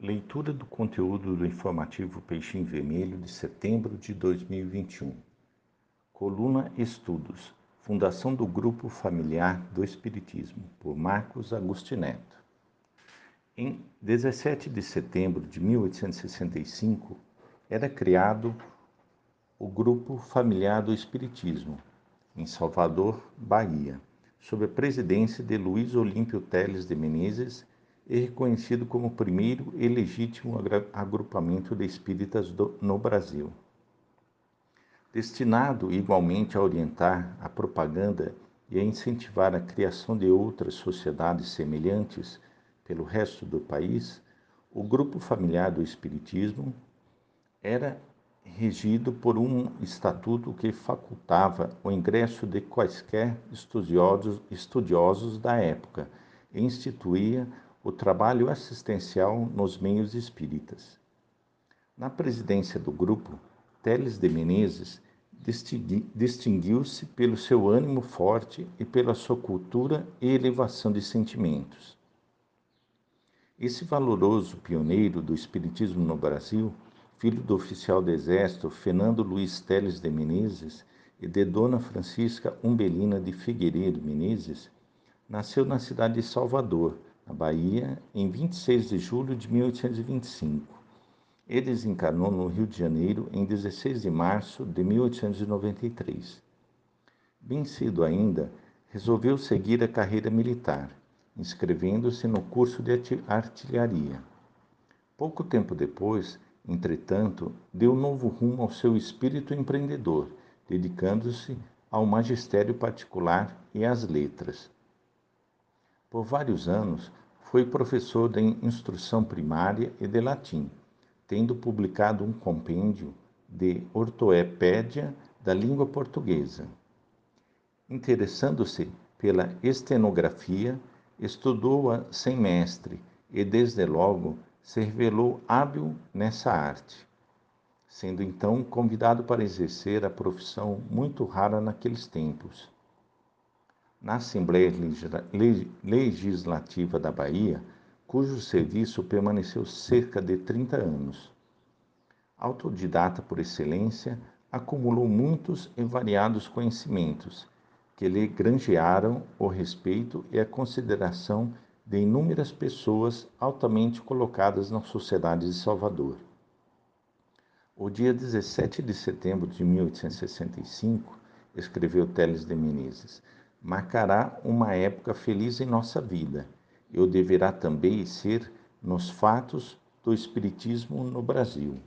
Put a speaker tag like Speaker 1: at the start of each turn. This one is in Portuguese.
Speaker 1: Leitura do conteúdo do informativo Peixinho Vermelho de setembro de 2021. Coluna Estudos. Fundação do Grupo Familiar do Espiritismo, por Marcos Agustineto. Em 17 de setembro de 1865, era criado o Grupo Familiar do Espiritismo, em Salvador, Bahia, sob a presidência de Luiz Olímpio Teles de Menezes e reconhecido como o primeiro e legítimo agrupamento de espíritas do, no Brasil. Destinado igualmente a orientar a propaganda e a incentivar a criação de outras sociedades semelhantes pelo resto do país, o grupo familiar do Espiritismo era regido por um estatuto que facultava o ingresso de quaisquer estudiosos, estudiosos da época e instituía o trabalho assistencial nos meios espíritas. Na presidência do grupo, Teles de Menezes distinguiu-se pelo seu ânimo forte e pela sua cultura e elevação de sentimentos. Esse valoroso pioneiro do espiritismo no Brasil, filho do oficial do Exército Fernando Luiz Teles de Menezes e de Dona Francisca Umbelina de Figueiredo Menezes, nasceu na cidade de Salvador, na Bahia, em 26 de julho de 1825. Ele desencarnou no Rio de Janeiro em 16 de março de 1893. Bem cedo ainda, resolveu seguir a carreira militar, inscrevendo-se no curso de artilharia. Pouco tempo depois, entretanto, deu novo rumo ao seu espírito empreendedor, dedicando-se ao magistério particular e às letras. Por vários anos, foi professor de instrução primária e de latim, tendo publicado um compêndio de ortoepédia da língua portuguesa. Interessando-se pela estenografia, estudou-a sem mestre e, desde logo, se revelou hábil nessa arte, sendo então convidado para exercer a profissão muito rara naqueles tempos na Assembleia Legislativa da Bahia, cujo serviço permaneceu cerca de 30 anos. Autodidata por excelência, acumulou muitos e variados conhecimentos que lhe granjearam o respeito e a consideração de inúmeras pessoas altamente colocadas na sociedade de Salvador. O dia 17 de setembro de 1865, escreveu Teles de Menezes, marcará uma época feliz em nossa vida e o deverá também ser nos fatos do Espiritismo no Brasil.